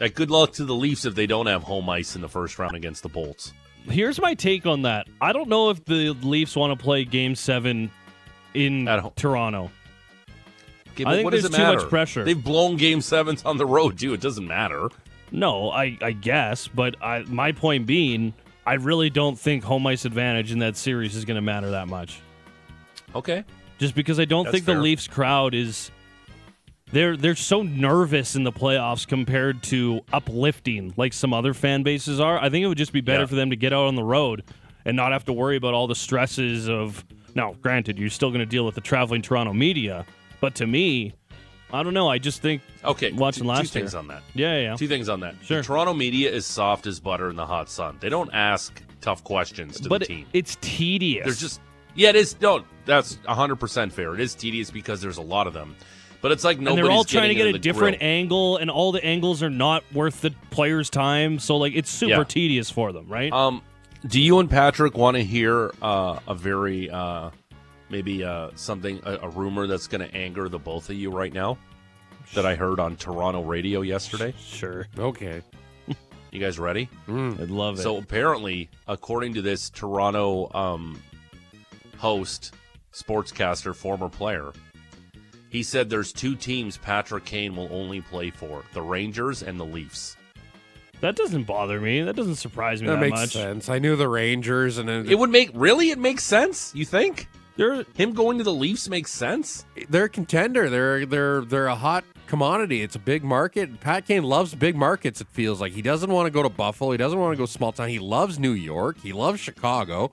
Uh, good luck to the Leafs if they don't have home ice in the first round against the Bolts. Here's my take on that. I don't know if the Leafs want to play Game Seven in. Toronto. Okay, I think what does there's it too much pressure. They've blown game sevens on the road too. It doesn't matter. No, I, I guess, but I, my point being, I really don't think home ice advantage in that series is going to matter that much. Okay. Just because I don't That's think the. Leafs crowd is they're they're so nervous in the playoffs compared to uplifting like some other fan bases are. I think it would just be better Yeah. for them to get out on the road and not have to worry about all the stresses of now, granted, you're still going to deal with the traveling Toronto media, but to me, I don't know. I just think Okay. watching two, last two year. things on that. Yeah, yeah. Two things on that. Sure. The Toronto media is soft as butter in the hot sun. They don't ask tough questions to but the team. it's tedious. They're just yeah, it is. No, that's hundred percent fair. It is tedious because there's a lot of them, but it's like and nobody's they're all trying to get a different grill. angle, and all the angles are not worth the player's time. So like, it's super Yeah. tedious for them, right? Um, do you and Patrick want to hear uh, a very uh, maybe uh, something a, a rumor that's going to anger the both of you right now that I heard on Toronto radio yesterday? Sure. Okay. You guys ready? I'd love it. So apparently, according to this Toronto um, host, sportscaster, former player. He said there's two teams Patrick Kane will only play for the Rangers and the Leafs. That doesn't bother me. That doesn't surprise me That that, makes much. sense. I knew the Rangers, and then It would make really it makes sense. You think They're him going to the Leafs makes sense? they're a contender. They're they're they're a hot commodity. It's a big market. Pat Kane loves big markets. It feels like he doesn't want to go to Buffalo. He doesn't want to go small town. He loves New York. He loves Chicago.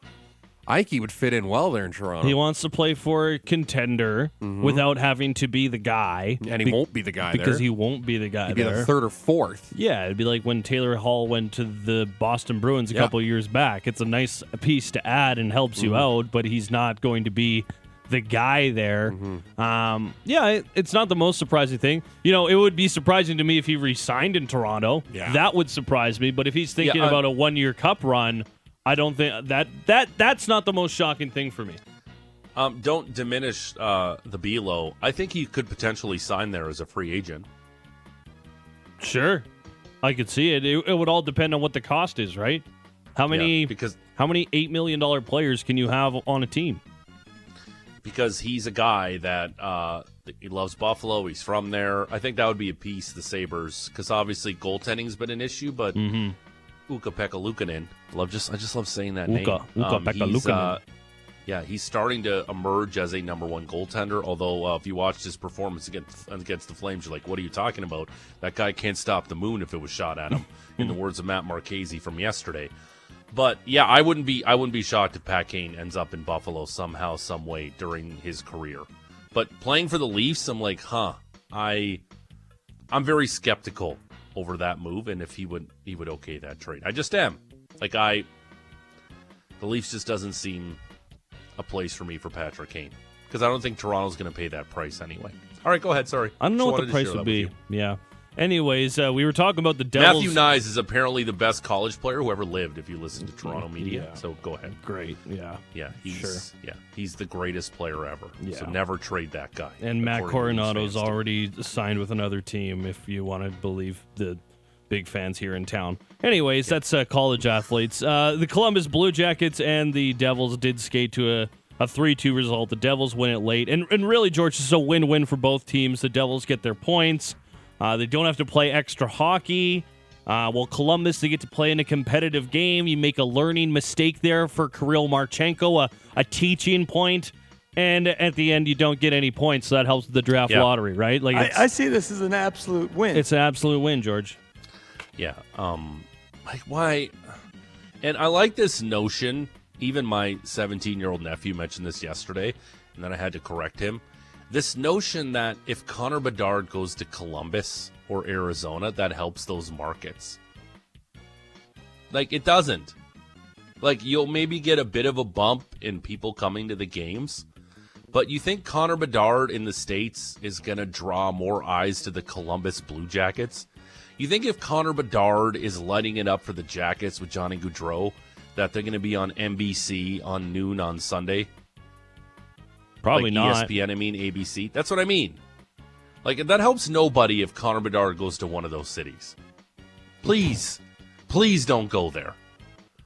I think he would fit in well there in Toronto. he wants to play for a contender without having to be the guy, and he be- won't be the guy because there. he won't be the guy He'd be there. the third or fourth. Yeah, it'd be like when Taylor Hall went to the Boston Bruins a Yeah. couple years back. It's a nice piece to add and helps you Mhm. out, but he's not going to be the guy there. Mm-hmm. Um, yeah, it, it's not the most surprising thing. You know, it would be surprising to me if he resigned in Toronto. Yeah. That would surprise me. But if he's thinking I- about a one-year Cup run, I don't think that that that's not the most shocking thing for me. Um, don't diminish uh, the Belo. I think he could potentially sign there as a free agent. Sure, I could see it. It, it would all depend on what the cost is, right? How many? Yeah, because how many eight million dollar players can you have on a team? because he's a guy that uh, he loves Buffalo. He's from there. I think that would be a piece the Sabres because obviously goaltending's been an issue, but Mm-hmm. Ukko-Pekka Love just I just love saying that Uka- name. Uka Um, Pekka uh, yeah, he's starting to emerge as a number one goaltender. Although uh, if you watched his performance against against the Flames, you're like, what are you talking about? That guy can't stop the moon if it was shot at him. in the words of Matt Marchese from yesterday. But yeah, I wouldn't be I wouldn't be shocked if Pat Kane ends up in Buffalo somehow, some way during his career. But playing for the Leafs, I'm like, huh, I I'm very skeptical over that move and if he would he would okay that trade. I just am. Like I the Leafs just doesn't seem a place for me for Patrick Kane. Because I don't think Toronto's gonna pay that price anyway. All right, go ahead, sorry. I don't know Just what the price would be. Yeah. Anyways, uh, we were talking about the Devils. Matthew Knies is apparently the best college player who ever lived. If you listen to Toronto media, Yeah. so go ahead. Great, yeah, yeah, he's Sure. yeah, he's the greatest player ever. Yeah. So never trade that guy. And Matt Coronato's too. already signed with another team, if you want to believe the big fans here in town. Anyways, that's uh, college athletes. Uh, the Columbus Blue Jackets and the Devils did skate to a, a 3 2 result. The Devils win it late. And, and really, George, this is a win win for both teams. The Devils get their points, uh, they don't have to play extra hockey. Uh, well, Columbus, they get to play in a competitive game. You make a learning mistake there for Kirill Marchenko, a, a teaching point, and at the end, you don't get any points. So that helps the draft Yeah. lottery, right? Like I, I see this as an absolute win. it's an absolute win, George. Yeah. Um like why and I like this notion. Even my 17 year old nephew mentioned this yesterday, and then I had to correct him. This notion that if Connor Bedard goes to Columbus or Arizona, that helps those markets. Like it doesn't. Like you'll maybe get a bit of a bump in people coming to the games, but you think Connor Bedard in the States is going to draw more eyes to the Columbus Blue Jackets? You think if Connor Bedard is lighting it up for the Jackets with Johnny Gaudreau, that they're going to be on NBC on noon on Sunday? Probably like not. ESPN, I mean ABC. That's what I mean. Like that helps nobody if Connor Bedard goes to one of those cities. Please, please don't go there.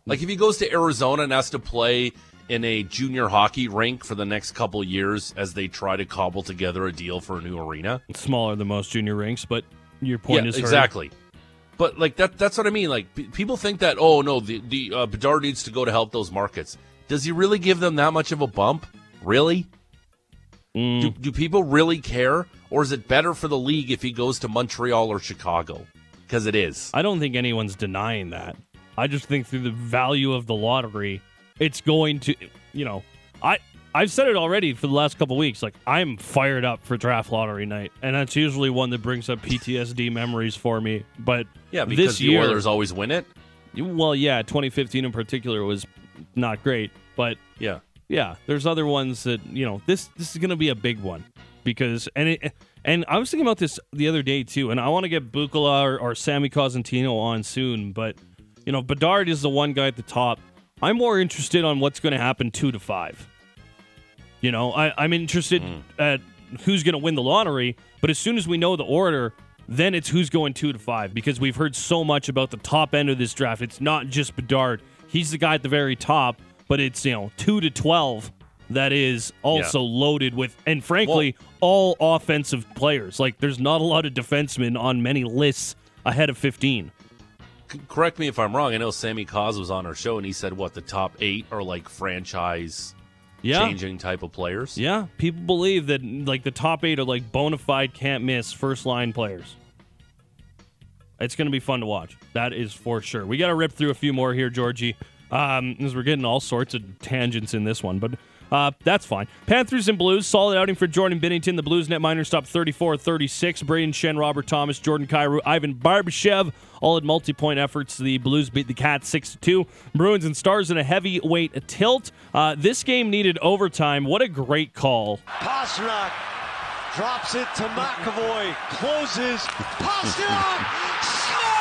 Like if he goes to Arizona and has to play in a junior hockey rink for the next couple years as they try to cobble together a deal for a new arena. It's smaller than most junior rinks, but your point yeah, is heard. exactly. But like that that's what I mean. Like p- people think that oh no, the the uh, Bedard needs to go to help those markets. Does he really give them that much of a bump? Really? Mm. Do, do people really care, or is it better for the league if he goes to Montreal or Chicago? Because it is. I don't think anyone's denying that. I just think through the value of the lottery, it's going to, you know, I I've said it already for the last couple weeks. Like I'm fired up for draft lottery night, and that's usually one that brings up PTSD memories for me. But Yeah, because this the year, Oilers always win it. Well, yeah, 2015 in particular was not great, but Yeah. Yeah, there's other ones that you know. This this is going to be a big one because and it and I was thinking about this the other day too, and I want to get Bukola or, or Sammy Cosentino on soon, but you know, Bedard is the one guy at the top. I'm more interested on what's going to happen two to five. You know, I, I'm interested hmm. at who's going to win the lottery, but as soon as we know the order, then it's who's going two to five because we've heard so much about the top end of this draft. It's not just Bedard; he's the guy at the very top, but it's you know two to twelve that is also loaded with, and frankly, all offensive players. Like, there's not a lot of defensemen on many lists ahead of 15. C- correct me if I'm wrong. I know Sammy Cause was on our show and he said what the top eight are like franchise Yeah. changing type of players. Yeah, people believe that like the top eight are like bona fide can't miss first line players. It's going to be fun to watch. That is for sure. We got to rip through a few more here, Georgie, um, as we're getting all sorts of tangents in this one, but uh, that's fine. Panthers and Blues, solid outing for Jordan Binnington. The Blues net minor stopped 34 36. Brayden Schenn, Robert Thomas, Jordan Kyrou, Ivan Barbashev, all in multi point efforts. The Blues beat the Cats 6 2. Bruins and Stars in a heavyweight tilt. Uh, this game needed overtime. What a great call. Pastrnak drops it to McAvoy, closes. Pastrnak scores!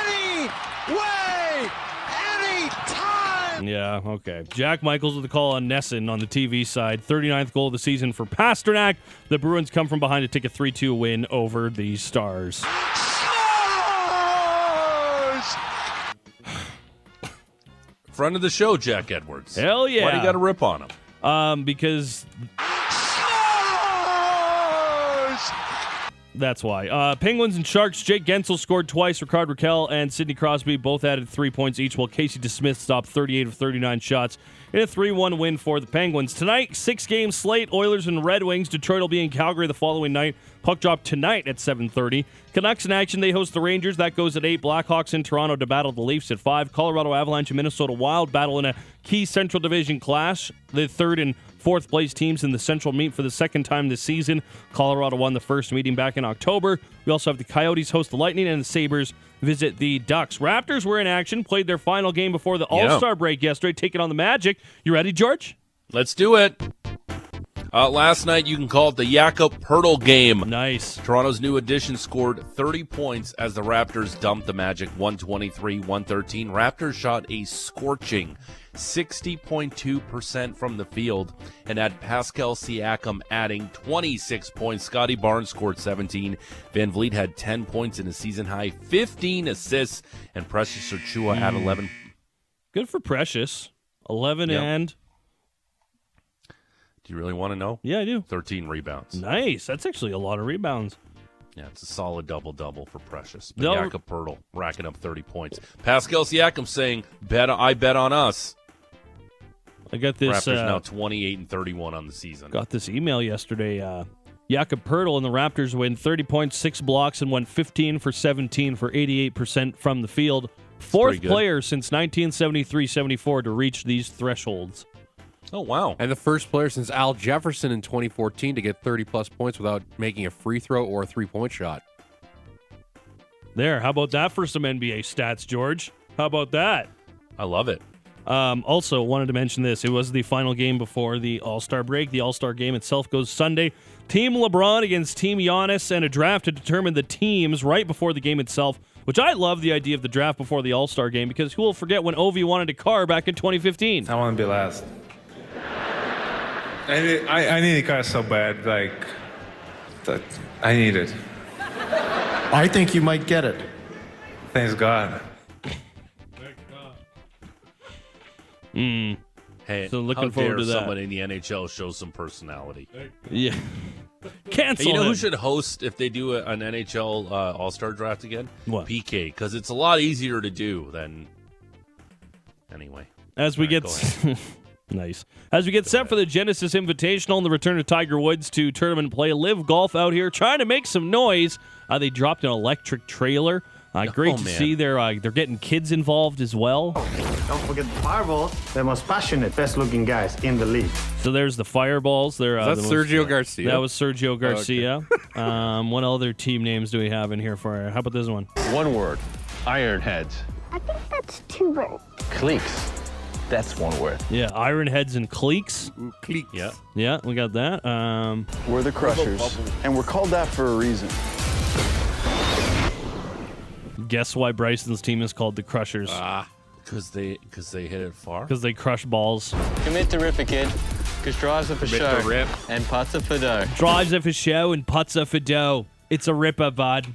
Any way, any time! Yeah, okay. Jack Michaels with the call on NESN on the TV side. 39th goal of the season for Pastrnak. The Bruins come from behind to take a 3 2 win over the Stars. Stars! Friend of the show, Jack Edwards. Hell yeah. Why do you got a rip on him? Um, because That's why. Uh, Penguins and Sharks. Jake Guentzel scored twice. Rickard Rakell and Sidney Crosby both added three points each, while Casey DeSmith stopped 38 of 39 shots in a 3 1 win for the Penguins. Tonight, six game slate Oilers and Red Wings. Detroit will be in Calgary the following night. Puck drop tonight at 7.30. Canucks in action. They host the Rangers. That goes at 8. Blackhawks in Toronto to battle the Leafs at 5. Colorado Avalanche and Minnesota Wild battle in a key Central Division clash. The third and fourth place teams in the Central meet for the second time this season. Colorado won the first meeting back in October. We also have the Coyotes host the Lightning and the Sabres visit the Ducks. Raptors were in action, played their final game before the All Star break yesterday, taking on the Magic. You ready, George? Let's do it. Uh, last night, you can call it the Jakob Poeltl game. Nice. Toronto's new addition scored 30 points as the Raptors dumped the Magic 123 113. Raptors shot a scorching 60.2% from the field and had Pascal Siakam adding 26 points. Scotty Barnes scored 17. VanVleet had 10 points in a season high, 15 assists, and Precious Achiuwa at Mm. 11. Good for Precious. 11 Yep. and. Do you really want to know? Yeah, I do. 13 rebounds. Nice. That's actually a lot of rebounds. Yeah, it's a solid double double for Precious. But Jakob Poeltl racking up 30 points. Pascal Siakam saying, "Bet I bet on us." I got this. Raptors uh, now 28 and 31 on the season. Got this email yesterday. Uh, Jakob Poeltl and the Raptors win 30 points, six blocks, and went 15 for 17 for 88% from the field. Fourth player since 1973 74 to reach these thresholds. Oh, wow. And the first player since Al Jefferson in 2014 to get 30 plus points without making a free throw or a three point shot. There. How about that for some NBA stats, George? How about that? I love it. Um, also, wanted to mention this. It was the final game before the All Star break. The All Star game itself goes Sunday. Team LeBron against Team Giannis, and a draft to determine the teams right before the game itself. Which I love the idea of the draft before the All Star game because who will forget when Ovi wanted a car back in 2015? I want to be last. I need, I, I need a car so bad, like, that I need it. I think you might get it. Thanks God. Mm. Hey, So looking forward to that. someone in the NHL show some personality. Yeah. Hey, Cancel you know who should host if they do a, an NHL uh, All Star draft again? What? PK, because it's a lot easier to do than. Anyway. As we right, get nice. As we get set for the Genesis Invitational and the return of Tiger Woods to tournament play, LIV Golf out here trying to make some noise. Uh, they dropped an electric trailer. Uh, great Oh, to man. see. They're uh, they're getting kids involved as well. Don't forget the Fireballs, the most passionate, best-looking guys in the league. So there's the Fireballs. They're uh, Is that the most- Sergio Garcia? That was Sergio Oh, okay. Garcia. um, what other team names do we have in here for? How about this one? One word. Ironheads. I think that's two words. Cleeks. That's one word. Yeah, Ironheads and Cleeks. Cleeks. Yeah. Yeah, we got that. Um, We're the Crushers, and we're called that for a reason. Guess why Bryson's team is called the Crushers? Ah, because they because they hit it far. Because they crush balls. Commit to rip it, kid. Because drives are for Commit show. to rip. And putts are for dough. Drives are for show and putts are for dough. It's a ripper, bud.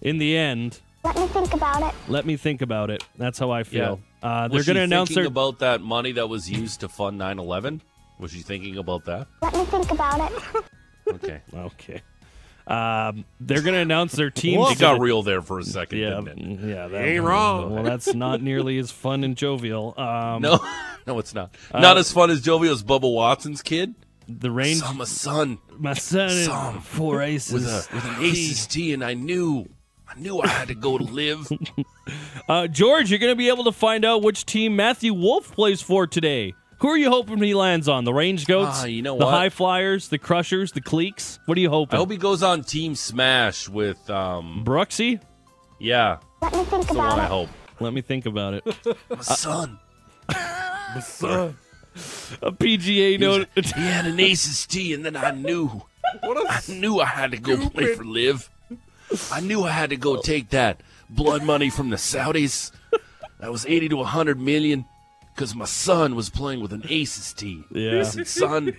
In the end, Let me think about it. Let me think about it. That's how I feel. Uh, they're Was going to she announce thinking their. about that money that was used to fund 9/11. Was she thinking about that? Let me think about it. Okay. okay. Um, they're going to announce their teams. It got real there for a second, Yeah, mm, yeah, that, Ain't wrong. Well, that's not nearly as fun and jovial. Um, No, no, it's not. Uh, not as fun as Jovial's Bubba Watson's kid. The range. Saw my son. My son him four aces. with a with an aces T, and I knew, I knew I had to go to LIV. Uh, George, you're going to be able to find out which team Matthew Wolff plays for today. Who are you hoping he lands on? The Range Goats, Ah, you know the what? High Flyers, the Crushers, the Cleeks. What are you hoping? I hope he goes on Team Smash with um. Brooksy. Yeah, Let me think that's the about one I it. hope. Let me think about it. My son. My son. A PGA note. He had an aces T, and then I knew. What I knew I had to go play for LIV. I knew I had to go take that blood money from the Saudis. That was eighty to hundred million, because my son was playing with an aces T. Yeah. Listen, son,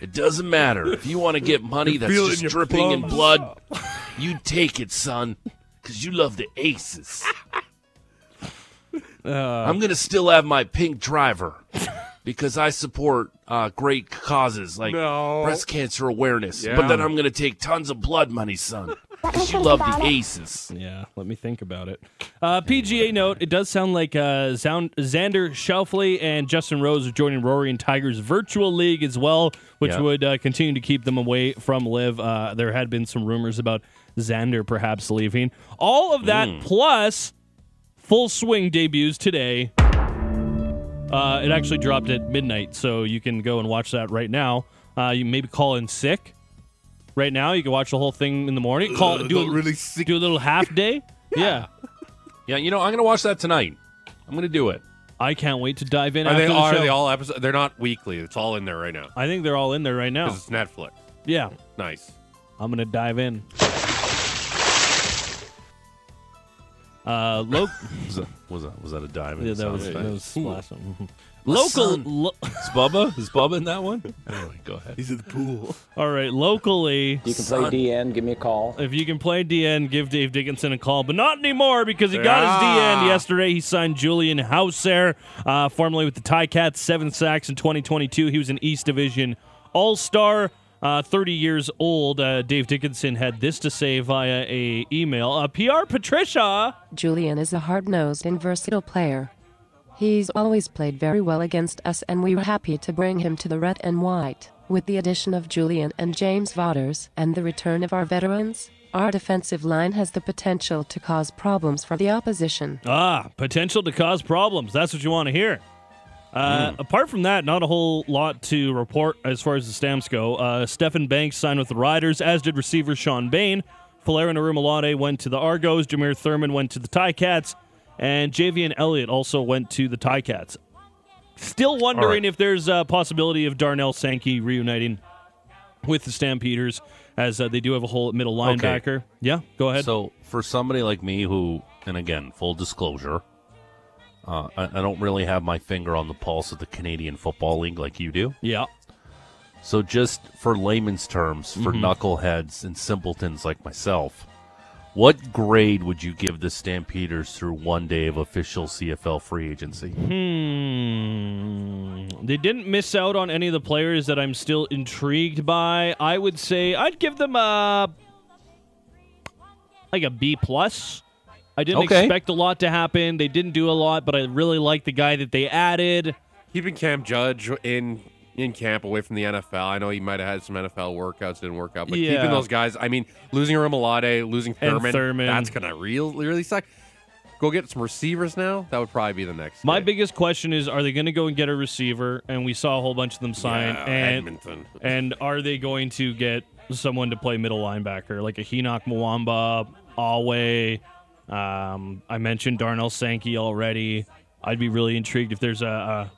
it doesn't matter if you want to get money You're that's just dripping in blood. You take it, son, because you love the aces. Uh, I'm gonna still have my pink driver because I support uh, great causes like No. breast cancer awareness. Yeah. But then I'm gonna take tons of blood money, son, because you love the aces. Yeah, let me think about it. Uh, PGA note: It does sound like uh, Zound- Xander Schauffele and Justin Rose are joining Rory and Tiger's virtual league as well, which Yeah. would uh, continue to keep them away from LIV. Uh, there had been some rumors about Xander perhaps leaving. All of that plus full swing debuts today. Uh, it actually dropped at midnight, so you can go and watch that right now. Uh, you maybe call in sick right now. You can watch the whole thing in the morning. Call do a, really sick. do a little half day. yeah. Yeah, you know I'm gonna watch that tonight. I'm gonna do it. I can't wait to dive in. Are after they the are show. they all episodes? They're not weekly. It's all in there right now I think they're all in there right now. because it's Netflix. Yeah, Nice. I'm gonna dive in. Uh, lo- Was that was that, was that a dive? yeah, that was, that was splashing. My Local, son. lo- Is Bubba? Is Bubba in that one? Anyway, go ahead. He's at the pool. all right, locally. You can play DN, give me a call. If you can play DN, give Dave Dickinson a call, but not anymore because he got his Yeah. DN yesterday. He signed Julian Howsare, uh, formerly with the Ticats, seven sacks in 2022. He was an East Division All Star. Uh, 30 years old. Uh, Dave Dickinson had this to say via a email. Uh, PR Patricia. Julian is a hard nosed and versatile player. He's always played very well against us, and we were happy to bring him to the red and white. With the addition of Julian and James Vaughters and the return of our veterans, our defensive line has the potential to cause problems for the opposition. Ah, potential to cause problems. That's what you want to hear. Uh, Apart from that, not a whole lot to report as far as the stamps go. Uh, Stephen Banks signed with the Riders, as did receiver Sean Bain. Folarin Orimolade went to the Argos. Jameer Thurman went to the Ticats. And Javian Elliott also went to the Ticats. Still wondering if there's a possibility of Darnell Sankey reuniting with the Stampeders, as uh, they do have a hole at middle Okay. linebacker. Yeah, go ahead. So for somebody like me who, and again, full disclosure, uh, I, I don't really have my finger on the pulse of the Canadian Football League like you do. yeah. So just for layman's terms, for Mhm. knuckleheads and simpletons like myself, what grade would you give the Stampeders through one day of official CFL free agency? Hmm. They didn't miss out on any of the players that I'm still intrigued by. I would say I'd give them a like a B plus. I didn't Okay. expect a lot to happen. They didn't do a lot, but I really like the guy that they added. Keeping Cam Judge in in camp away from the NFL. I know he might have had some NFL workouts, didn't work out, but Yeah. keeping those guys. I mean, losing Romalade, losing Thurman, Thurman. that's gonna real really suck. Go get some receivers now. That would probably be the next. My biggest question is: Are they going to go and get a receiver? And we saw a whole bunch of them sign. Yeah, and Edmonton. and are they going to get someone to play middle linebacker like a Henoch Mwamba, Alway? Um, I mentioned Darnell Sankey already. I'd be really intrigued if there's a, a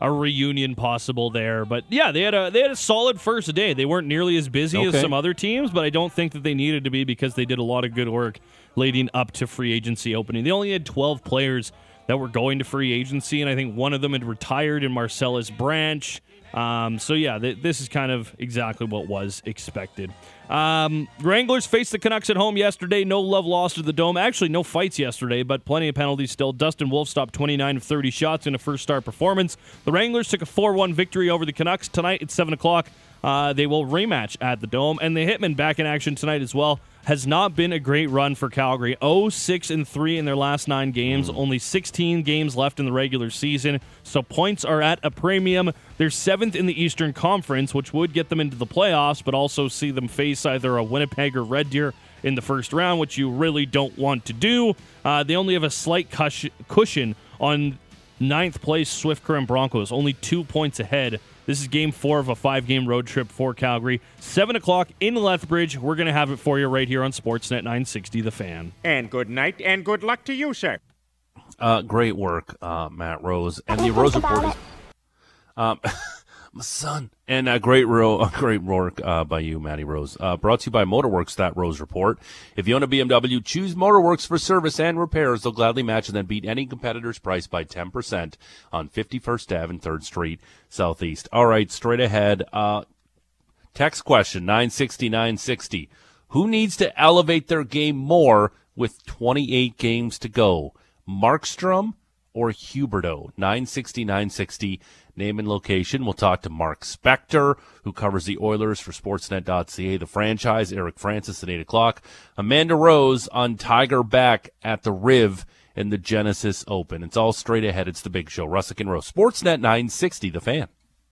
a reunion possible there. But yeah, they had a they had a solid first day. They weren't nearly as busy as some other teams, but I don't think that they needed to be because they did a lot of good work leading up to free agency opening. They only had 12 players that were going to free agency, and I think one of them had retired in Marcellus Branch. Um, so yeah, th- this is kind of exactly what was expected. Um, Wranglers faced the Canucks at home yesterday. No love lost to the Dome. Actually, no fights yesterday, but plenty of penalties still. Dustin Wolf stopped 29 of 30 shots in a first star performance. The Wranglers took a 4-1 victory over the Canucks tonight at 7 o'clock. Uh, they will rematch at the Dome, and the Hitmen back in action tonight as well. Has not been a great run for Calgary. 0 6 and 3 in their last nine games. Only 16 games left in the regular season. So points are at a premium. They're seventh in the Eastern Conference, which would get them into the playoffs, but also see them face either a Winnipeg or Red Deer in the first round, which you really don't want to do. Uh, they only have a slight cush- cushion on ninth place Swift Current Broncos, only two points ahead. This is game four of a five game road trip for Calgary. Seven o'clock in Lethbridge. We're going to have it for you right here on Sportsnet 960 The Fan. And good night and good luck to you, sir. Uh, great work, uh, Matt Rose. And the Rose Report is. Um, my son. And a great ro- a great work uh, by you, Matty Rose. Uh, brought to you by Motorworks, that Rose Report. If you own a BMW, choose Motorworks for service and repairs. They'll gladly match and then beat any competitor's price by 10% on 51st Ave and 3rd Street Southeast. All right, straight ahead. Uh, text question 960 960. Who needs to elevate their game more with 28 games to go? Markstrom or Huberdeau? 960 960. Name and location. We'll talk to Mark Spector, who covers the Oilers for Sportsnet.ca, the franchise. Eric Francis at 8 o'clock. Amanda Rose on Tiger back at the Riv in the Genesis Open. It's all straight ahead. It's the big show. Russick and Rose. Sportsnet 960, the fan.